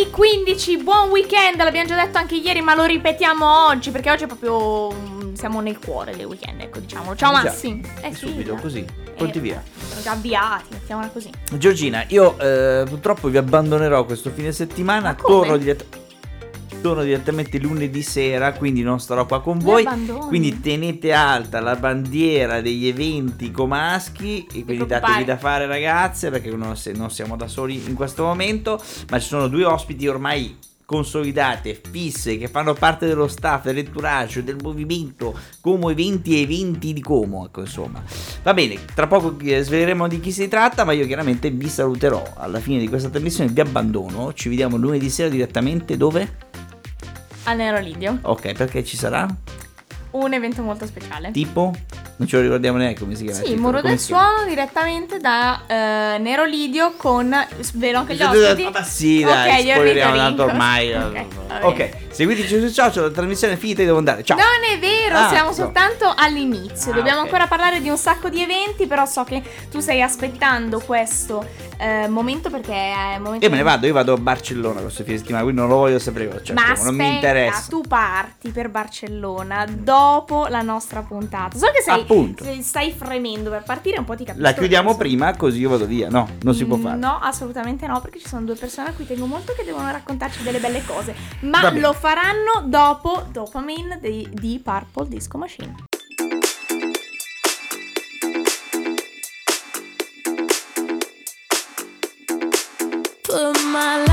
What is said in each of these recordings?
venerdì 15, buon weekend, l'abbiamo già detto anche ieri ma lo ripetiamo oggi perché oggi è proprio mm, siamo nel cuore del weekend, ecco diciamolo. Ciao Già, Massi. Eh sì, subito già. così, pronti Eh, via. Sono già avviati, mettiamola così. Giorgina, io eh, purtroppo vi abbandonerò questo fine settimana, torno, dirett- torno direttamente lunedì sera, quindi non starò qua con voi. Quindi tenete alta la bandiera degli eventi comaschi e quindi datevi da fare ragazze perché non, se- non siamo da soli in questo momento, ma ci sono due ospiti ormai consolidate, fisse, che fanno parte dello staff, dell'entourage, del movimento Como Eventi e Eventi di Como, ecco insomma. Va bene, tra poco eh, sveleremo di chi si tratta, ma io chiaramente vi saluterò alla fine di questa trasmissione, vi abbandono, ci vediamo lunedì sera direttamente dove? Al Nero Lidio, Ok, perché ci sarà? un evento molto speciale. Tipo? Non ce lo ricordiamo neanche come si chiama. Sì, titolo, muro del suono direttamente da eh, Nero Lidio con svelo anche gli ospiti. Ma sì, Ok, dai, io spoileriamo tanto ormai. Ok, eh, va bene. ok, seguiteci sui social, la trasmissione è finita e devo andare. Ciao. Non è vero, Ah, siamo no. soltanto all'inizio. Ah, Dobbiamo ok. ancora parlare di un sacco di eventi, però so che tu stai aspettando questo eh, momento perché è il momento Io me ne vado, io vado a Barcellona questo fine settimana, quindi non lo voglio sapere. Cioè, Ma non mi aspetta, interessa. tu parti per Barcellona dopo la nostra puntata. So che sei, Appunto. stai fremendo per partire, un po' ti capisco. La chiudiamo prima, così io vado via. No, non si può Mm, fare. No, assolutamente no, perché ci sono due persone a cui tengo molto che devono raccontarci delle belle cose. Ma lo faranno dopo Dopamine di, di Purple Disco Machine. Put my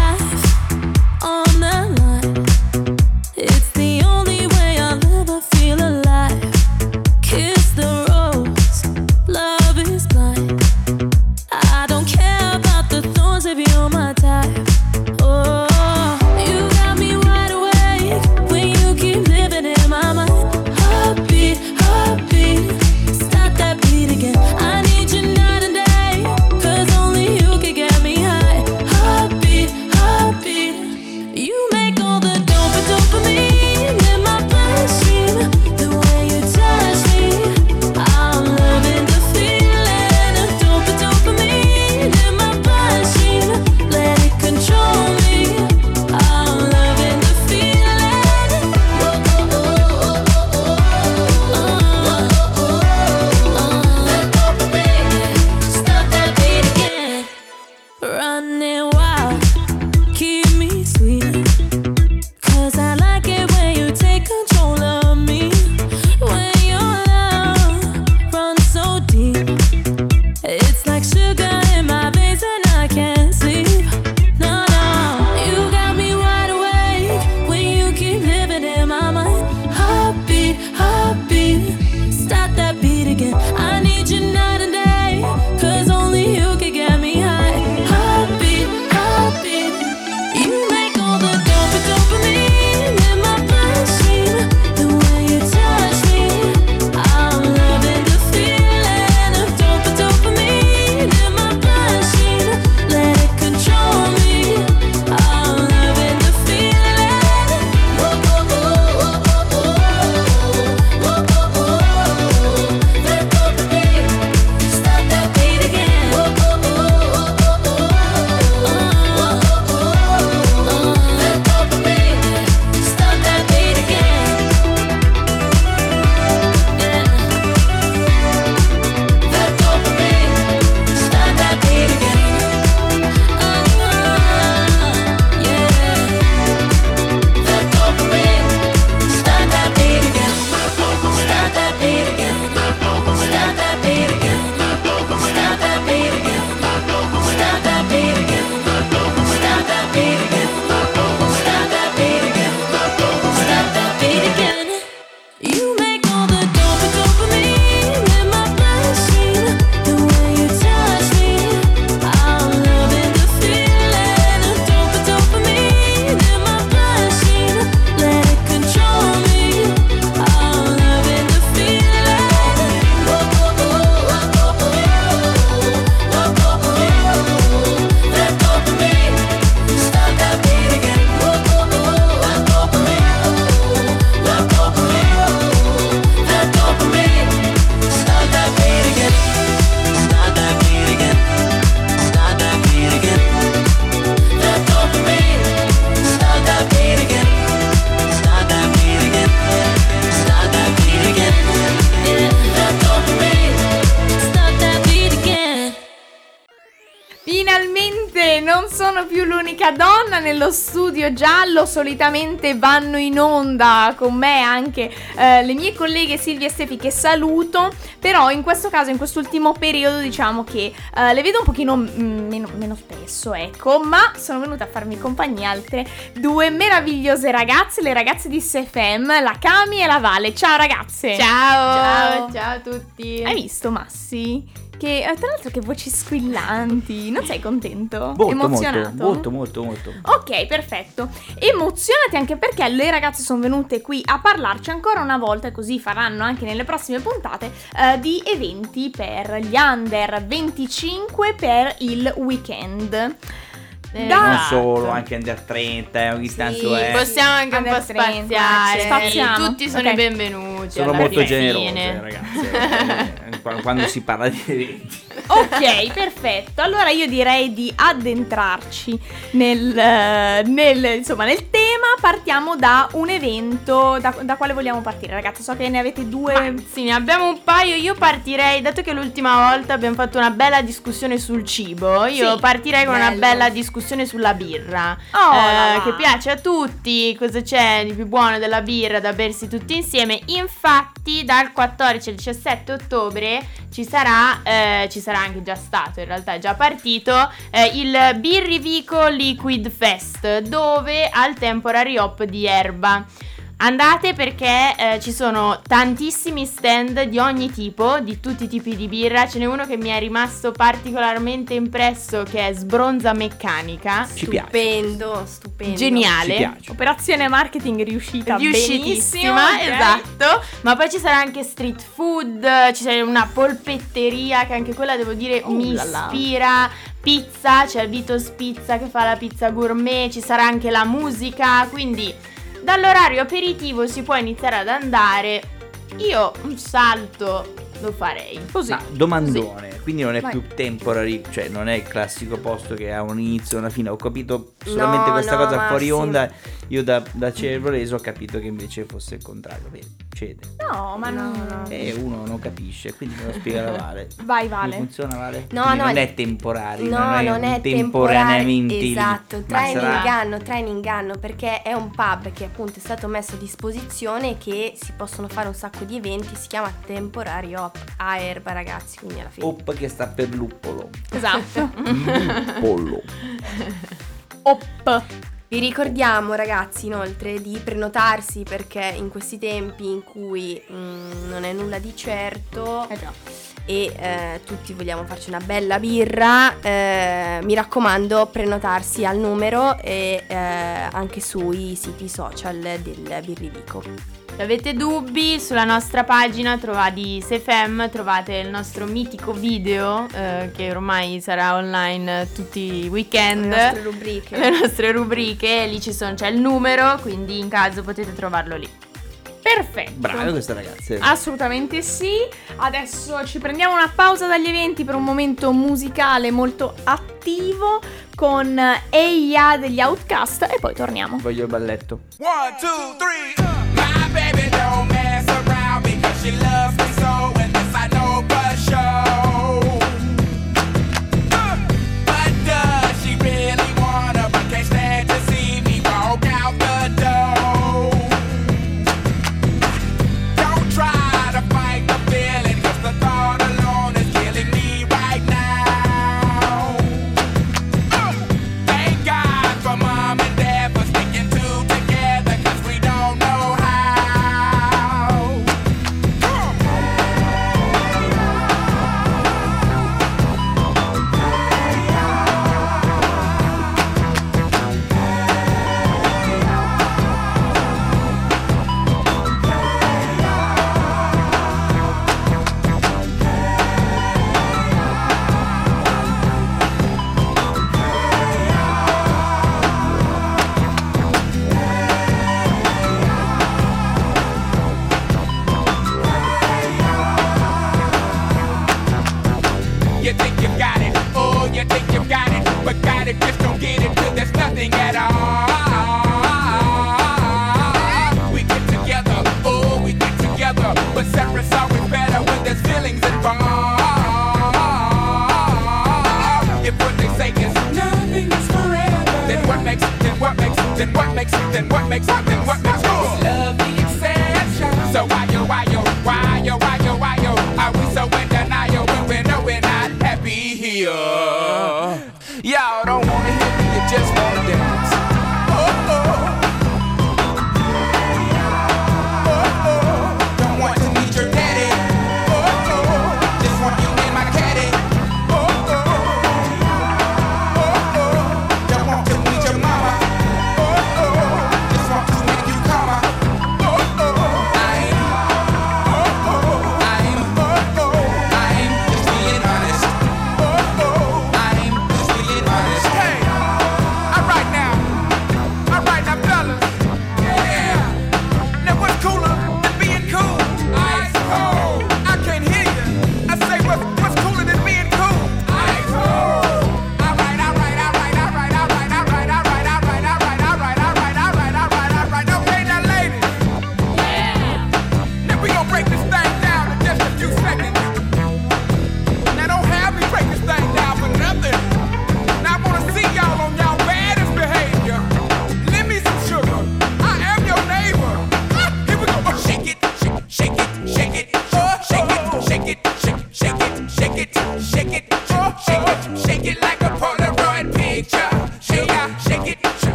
sono più l'unica donna nello studio giallo, solitamente vanno in onda con me anche eh, le mie colleghe Silvia e Stefi che saluto, però in questo caso, in quest'ultimo periodo diciamo che eh, le vedo un pochino mm, meno, meno spesso, ecco, ma sono venuta a farmi compagnia altre due meravigliose ragazze, le ragazze di SFM, la Cami e la Vale. Ciao ragazze! Ciao, ciao a tutti. Hai visto Massi? Che eh, tra l'altro che voci squillanti, non sei contento? Molto, Emozionato? molto, molto, molto, molto. Ok, perfetto. Emozionati anche perché le ragazze sono venute qui a parlarci ancora una volta, e così faranno anche nelle prossime puntate, eh, di eventi per gli under 25 per il weekend. Eh, Da- Non esatto. solo, anche under 30, eh, ogni tanto è. Possiamo anche un po' Under 30, spaziare. sì. Spaziamo. Tutti sono Ok. i benvenuti. Sono molto fine. generose, ragazze. eh, quando- quando Ok, perfetto. Allora io direi di addentrarci nel, eh, nel, insomma, nel tema. Partiamo da un evento. Da, da quale vogliamo partire, ragazzi? So che ne avete due. Ma sì, ne abbiamo un paio. Io partirei, dato che l'ultima volta abbiamo fatto una bella discussione sul cibo, io Sì, partirei con una bello. bella discussione sulla birra. Oh, eh, che piace a tutti. Cosa c'è di più buono della birra da bersi tutti insieme? Infatti, dal 14 al 17 ottobre ci sarà, eh, ci sarà anche già stato, in realtà è già partito, eh, il Birrivico Liquid Fest, dove al Temporary Hop di Erba. Andate perché eh, ci sono tantissimi stand di ogni tipo, di tutti i tipi di birra. Ce n'è uno che mi è rimasto particolarmente impresso che è Sbronza Meccanica. Ci piace. Stupendo, stupendo. Geniale. Ci piace. Operazione marketing riuscita benissimo. Riuscitissima, ok? esatto. Ma poi ci sarà anche street food, ci sarà una polpetteria che anche quella devo dire Oh mi là. ispira. Pizza, c'è Vitos Pizza che fa la pizza gourmet, ci sarà anche la musica, quindi dall'orario aperitivo si può iniziare ad andare. Io un salto lo farei. Così. Ma domandone, quindi non è Vai. più temporary, cioè non è il classico posto che ha un inizio e una fine. Ho capito solamente No, questa no, cosa fuori sì. onda. Io da, da cerebrolese ho capito che invece fosse il contrario. Vedi, succede. No, ma No, no. E uno non capisce, quindi me lo spiega la Vale. Vai, Come Vale. funziona Vale? No, Quindi no, non è temporario, No, non è, non è temporaneamente Esatto, trae in sarà- inganno, trae in inganno perché è un pub che appunto è stato messo a disposizione e che si possono fare un sacco di eventi, si chiama Temporary Hop a Erba ragazzi, quindi alla fine. Op che sta per luppolo. Esatto. Pollo. Op. Vi ricordiamo ragazzi inoltre di prenotarsi perché in questi tempi in cui mm, non è nulla di certo Eh già. e eh, tutti vogliamo farci una bella birra, eh, mi raccomando prenotarsi al numero e eh, anche sui siti social del Birrivico. Se avete dubbi, sulla nostra pagina di SFM trovate il nostro mitico video eh, che ormai sarà online tutti i Le weekend. nostre rubriche. Le nostre rubriche, lì ci sono, c'è il numero, quindi in caso potete trovarlo lì. Perfetto. Brave queste ragazze. Assolutamente sì. Adesso ci prendiamo una pausa dagli eventi per un momento musicale molto attivo con Eia degli Outcast e poi torniamo. Voglio il balletto. One, two, three. My baby don't mess around because she loves makes, then what makes, then what makes us love the exception? So why yo, why yo, why yo, why yo, why yo? Are we so in denial when we know we're not happy here? Y'all don't wanna hear me, you just wanna dance.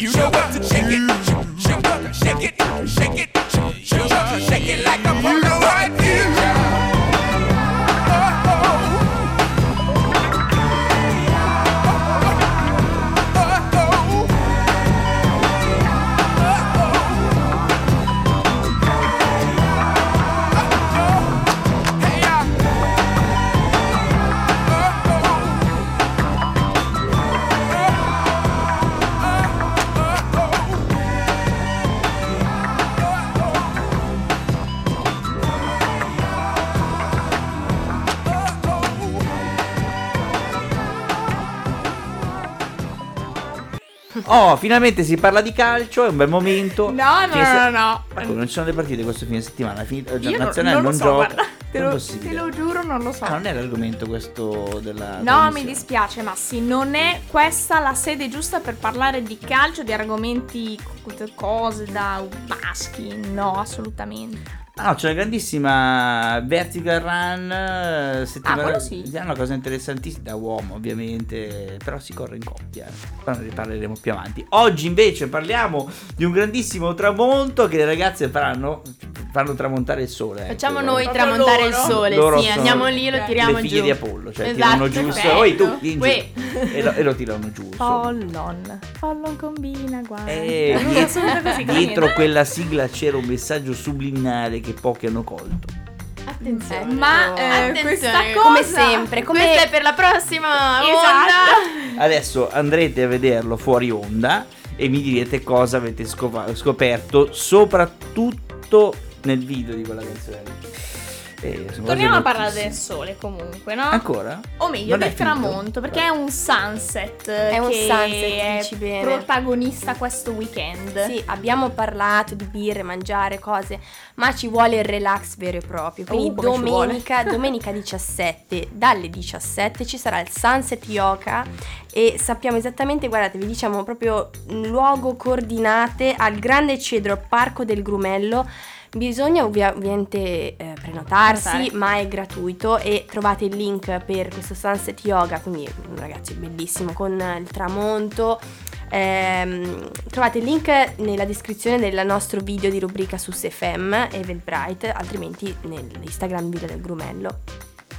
You know what to shake it. Finalmente si parla di calcio, è un bel momento. No, no, se- no, no, come non ci sono le partite questo fine settimana? Finito, Io non, nazionale non non, lo so, gioca. guarda, te lo, te lo giuro, non lo so. Ah, non è l'argomento questo della. No, mi dispiace, Massi, non è questa la sede giusta per parlare di calcio, di argomenti, co- cose da maschi. No, assolutamente. Ah, no, c'è una grandissima vertical run. eh, settimana- Ah, quello sì. È una cosa interessantissima da uomo, ovviamente. Però si corre in coppia. Poi ne parleremo più avanti. Oggi invece parliamo di un grandissimo tramonto che le ragazze faranno. Fanno tramontare il sole. ecco. Facciamo noi Proprio tramontare il loro. sole, Loro sì, andiamo lì e lo tiriamo le figlie giù. di Apollo, cioè Esatto, tirano giù. perfetto. Oi, tu, giù. E lo, e lo tirano giù. Pollon. Pollon combina, guarda. Eh, dietro quella sigla c'era un messaggio subliminale che pochi hanno colto. Attenzione. Ma eh, Attenzione, questa cosa come sempre, come- Questa è per la prossima Esatto. onda. Adesso andrete a vederlo fuori onda e mi direte cosa avete scova- scoperto, soprattutto nel video di quella canzone. Eh, Torniamo a parlare del sole comunque, no? Ancora? O meglio, Non del tramonto, perché è un sunset. È un che sunset, è dici bene. protagonista questo weekend. Sì, abbiamo parlato di birre, mangiare, cose, ma ci vuole il relax vero e proprio. Quindi Uh, domenica, domenica 17, dalle 17 ci sarà il Sunset Yoga e sappiamo esattamente, guardate, vi diciamo proprio un luogo coordinate al Grande Cedro Parco del Grumello. Bisogna ovvia- ovviamente eh, prenotarsi, Prenotare. ma è gratuito e trovate il link per questo Sunset Yoga, quindi ragazzi bellissimo con il tramonto. Ehm, trovate il link nella descrizione del nostro video di rubrica su SFM e Velbright, altrimenti nell'Instagram Villa del Grumello.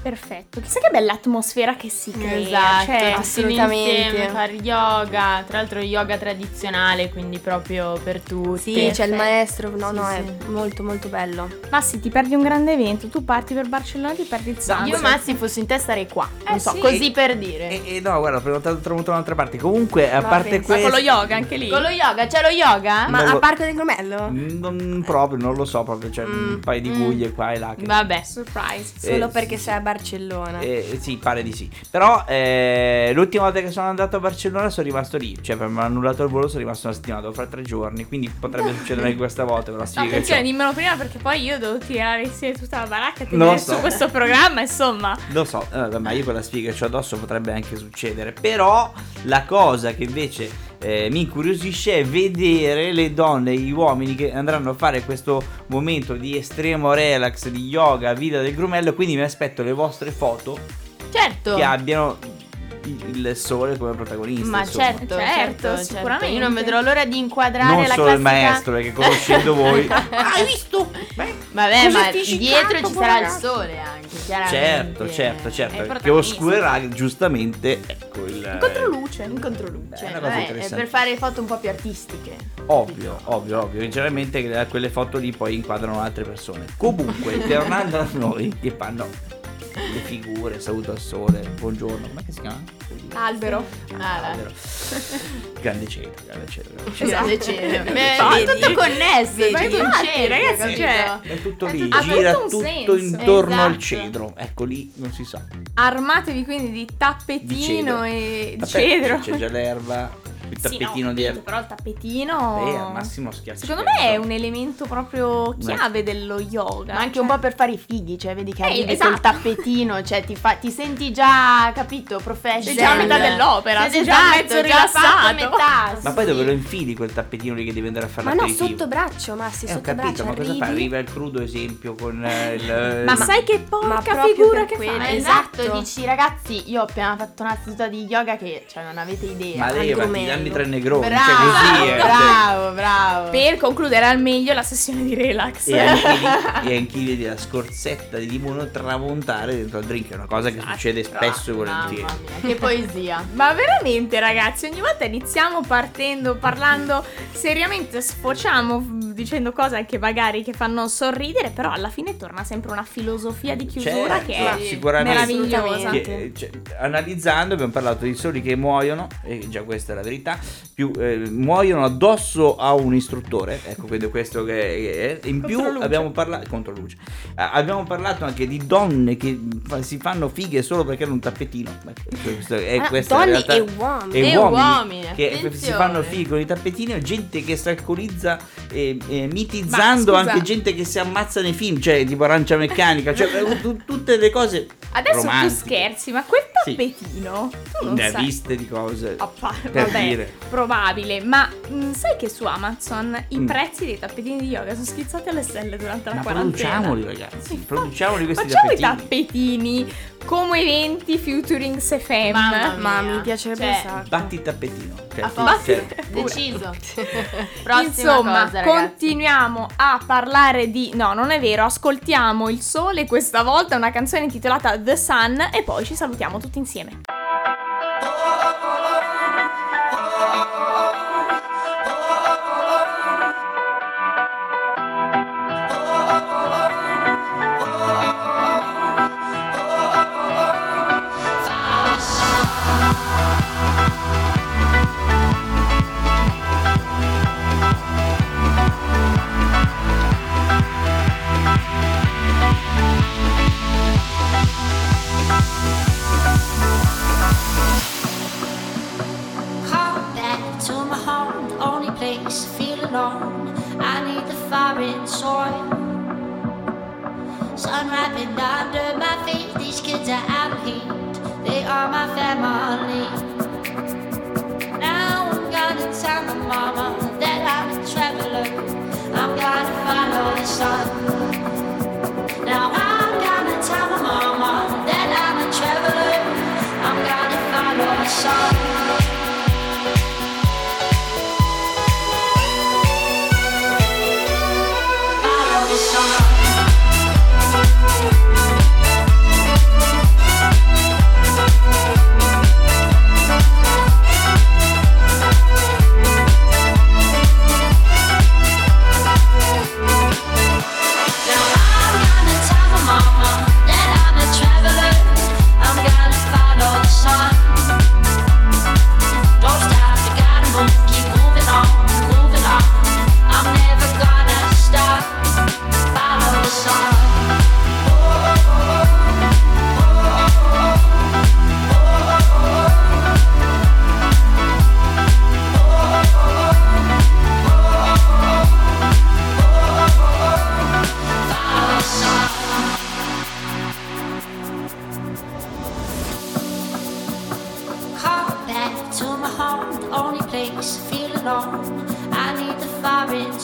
Perfetto. Chissà che bella atmosfera che si crea. Esatto, Cioè, assolutamente. Insieme, fare yoga, tra l'altro yoga tradizionale, quindi proprio per tutti. Sì, c'è il maestro, no, Sì, no, sì. è molto molto bello. ma sì, ti perdi un grande evento. Tu parti per Barcellona e ti perdi il sunset. Io Massi fossi in te sarei qua, non Eh, so, sì. così per dire. E, e no, guarda, ho prenotato tramonto da un'altra parte. Comunque, a Ma parte pensa, Ma questo... con lo yoga anche lì. Con lo yoga, c'è lo yoga? Ma Non a lo- Parco del Grumello? Non proprio, non lo so, proprio c'è un Mm, paio di mm. guglie qua e là. Che... Vabbè. Surprise. Solo Eh, perché sì, sei a sì. Barcellona. Eh, sì, pare di sì. Però eh, l'ultima volta che sono andato a Barcellona sono rimasto lì. Cioè, mi hanno annullato il volo, sono rimasto una settimana, devo fare tre giorni. Quindi potrebbe succedere anche questa volta. Però No, attenzione, dimmelo prima perché poi io devo tirare insieme tutta la baracca e so. su questo programma, insomma. Lo so, eh, ma io con la sfiga che ho addosso potrebbe anche succedere. Però la cosa che invece eh, mi incuriosisce vedere le donne e gli uomini che andranno a fare questo momento di estremo relax, di yoga, vita del grumello. Quindi mi aspetto le vostre foto Certo. che abbiano il sole come protagonista. Ma insomma. certo, Certo, certo, certo. sicuramente. Io non vedrò l'ora di inquadrare Non la solo il maestro, perché conoscendo voi. Hai visto? Beh, Vabbè, ma dietro ci sarà il ragazzi? sole anche, chiaramente. Certo, certo, certo. Che oscurerà giustamente ecco il. In controluce. In controluce. Beh, è una cosa Vabbè, per fare foto un po' più artistiche. Ovvio, ovvio, ovvio. Generalmente quelle foto lì poi inquadrano altre persone. Comunque, tornando a noi che fanno le figure, saluto al sole, buongiorno, come si chiama? Albero. Ah, Albero. Grande cielo, grande cielo. grande cielo. Grande cielo. Esatto. È tutto connesso. Vedi? Vedi, un cerchio, ragazzi, cioè- È tutto È lì, tutto- ha gira tutto tutto intorno al Esatto. cedro. Ecco lì, non si sa. Armatevi quindi di tappetino Di cedro. e Vabbè, cedro. C'è già l'erba, il Sì, tappetino no, di. Però il tappetino. Eh, al massimo schiacci. Secondo me è un elemento proprio chiave dello yoga. Ma anche cioè- un po' per fare i fighi, cioè vedi che Eh, arrivi esatto. col tappetino, cioè ti, fa- ti senti già, capito, professional. Sei già a metà dell'opera, Sì, sei già esatto, mezzo rilassato. metà, Ma poi sì. dove lo infili quel tappetino lì che devi andare a fare Ma no, l'aperitivo? sotto braccio, Massi, Eh, ho sotto capito, braccio. ma cosa arrivi. fa? Arriva il crudo esempio con eh, il... Ma sai che Ma porca figura che quello, fa? Esatto, Esatto. dici ragazzi, io ho appena fatto una seduta di yoga che cioè non avete idea. Ma levati, Argomello. Dammi tre negroni, bravo, cioè così eh, bravo, bravo. Per concludere al meglio la sessione di relax. E anche lì, e la scorzetta di limone tramontare dentro al drink, è una cosa che succede spesso e volentieri. Mamma mia, che poesia. Ma veramente ragazzi, ogni volta iniziamo partendo, parlando seriamente, sfociamo dicendo cose anche magari che fanno sorridere, però alla fine torna sempre una filosofia di chiusura Certo, che è sicuramente. meravigliosa. Che, eh, cioè, analizzando abbiamo parlato di soli che muoiono, e già questa è la verità, più eh, muoiono addosso a un istruttore, ecco quindi questo che è, in più Controluce. abbiamo parlato contro luce. Eh, abbiamo parlato anche di donne che fa- si fanno fighe solo perché hanno un tappetino. Questo è, Ah, questa donne realtà. e uomini. E E uomini, uomini, che attenzione. si fanno fighe con i tappetini, o gente che si alcolizza eh, eh, mitizzando anche gente che si ammazza nei film, cioè tipo arancia meccanica, cioè eh, tu- tutte le cose Adesso romantiche. tu scherzi, ma quel Sì. tappetino tu non Ne ha sai. viste di cose. Ah, pa- Per vabbè, dire. probabile, ma mh, sai che su Amazon i Mm. prezzi dei tappetini di yoga sono schizzati alle stelle durante la Ma quarantena? produciamoli ragazzi, Sì, produciamoli questi Facciamo i tappetini. tappetini come eventi featuring SFM. Mamma Ma mia. mi piacerebbe Cioè, sacco. Batti il tappetino. Cioè, A tu- cioè, Deciso. Prossima Insomma, cosa, ragazzi. Continuiamo a parlare di. No, non è vero. Ascoltiamo il sole questa volta, una canzone intitolata The Sun, e poi ci salutiamo tutti insieme. I need the foreign soil. Sun wrapping under my feet. These kids are out of heat. They are my family. Now I'm gonna tell my mama that I'm a traveler. I'm gonna follow the sun. Now I'm gonna tell my mama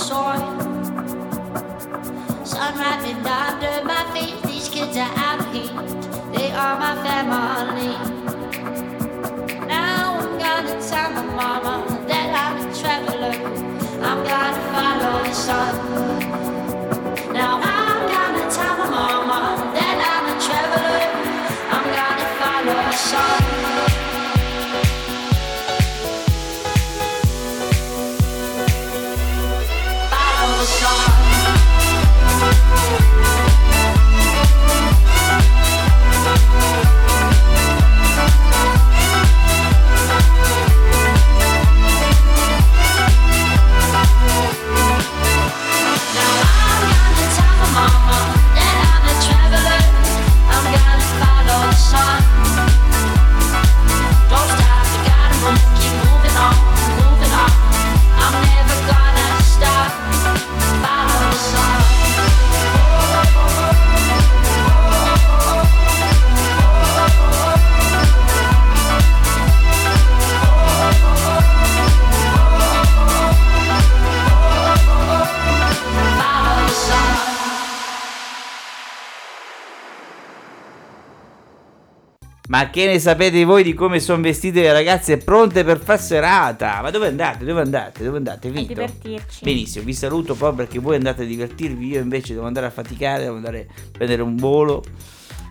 soil. Sun wrapping under my feet. These kids are out heat. They are my family. Now I'm gonna tell my mama that I'm a traveler. I'm gonna follow the sun. Ma che ne sapete voi di come sono vestite le ragazze pronte per far serata? Ma dove andate? Dove andate? Dove andate? A Finito? divertirci. Benissimo, vi saluto proprio perché voi andate a divertirvi, io invece devo andare a faticare, devo andare a prendere un volo.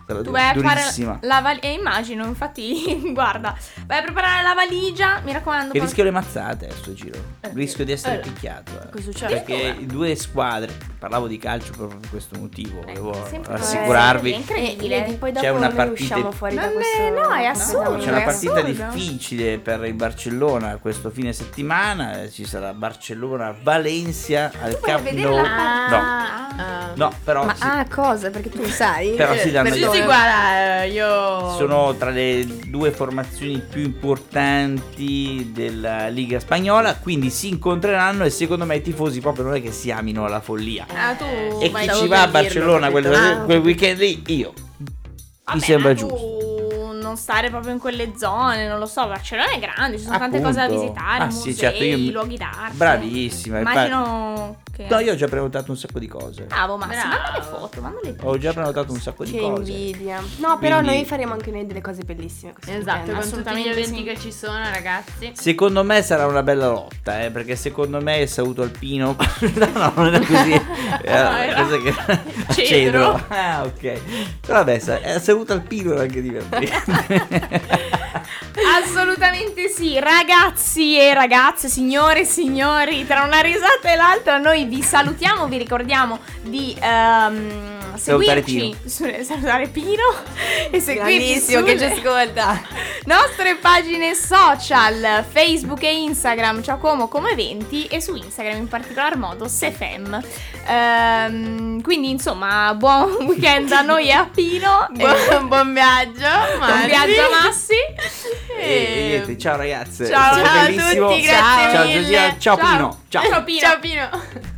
Tu vai a durissima. fare la valigia. immagino, infatti, guarda, vai a preparare la valigia. Mi raccomando. Che poi- rischio le mazzate a sto giro. Eh, rischio di essere eh, picchiato. eh. cosa succede? Perché due squadre, parlavo di calcio proprio per questo motivo, Eh, volevo rassicurarvi. È E incredibile. vedi, poi C'è dopo una noi partita- usciamo fuori da questo no, è assurdo. C'è una partita assurdo. difficile per il Barcellona questo fine settimana. Ci sarà Barcellona-Valencia al Camp Nou. la partita? No, Ah. no, però Ma sì, ah, cosa? Perché tu lo sai? Però si danno Sì, sì, guarda, eh, io... sono tra le due formazioni più importanti della Liga Spagnola. Quindi si incontreranno e secondo me i tifosi proprio non è che si amino alla follia. Ah, tu E chi ci va a Barcellona quel, Ah, quel weekend lì? Io. Vabbè, Mi sembra giusto. Non stare proprio in quelle zone, non lo so. Barcellona è grande, ci sono tante cose da Appunto. visitare, Ah, musei, sì, certo, io- luoghi d'arte. Bravissima. Immagino che. No, io ho già prenotato un sacco di cose. Bravo, Massimo. Bravo. Manda le foto, manda le Ho già prenotato un sacco di Che cose. invidia. No, però Quindi- noi faremo anche noi delle cose bellissime. Esatto, con tutti gli assolutamente eventi sì. che ci sono, ragazzi. Secondo me sarà una bella lotta, eh, perché secondo me il saluto alpino. no, no, non era così. Era era cosa che... cedro. cedro. Ah, ok. Però vabbè, sa- il saluto alpino era anche divertente. Assolutamente sì, ragazzi e ragazze, signore e signori, tra una risata e l'altra noi vi salutiamo, vi ricordiamo di Salutare seguirci sulle salutare Pino e seguirci Grandissimo che ci sulle ascolta. nostre pagine social, Facebook e Instagram, ciao como come eventi e su Instagram in particolar modo Sefem. Ehm, quindi insomma, buon weekend a noi e a Pino. Buon, buon viaggio, Buon viaggio Massi. e niente, ciao ragazze. Ciao stato a tutti, grazie ciao mille. Giorgia, ciao, Ciao. Pino. Ciao. Ciao Pino. Ciao Pino.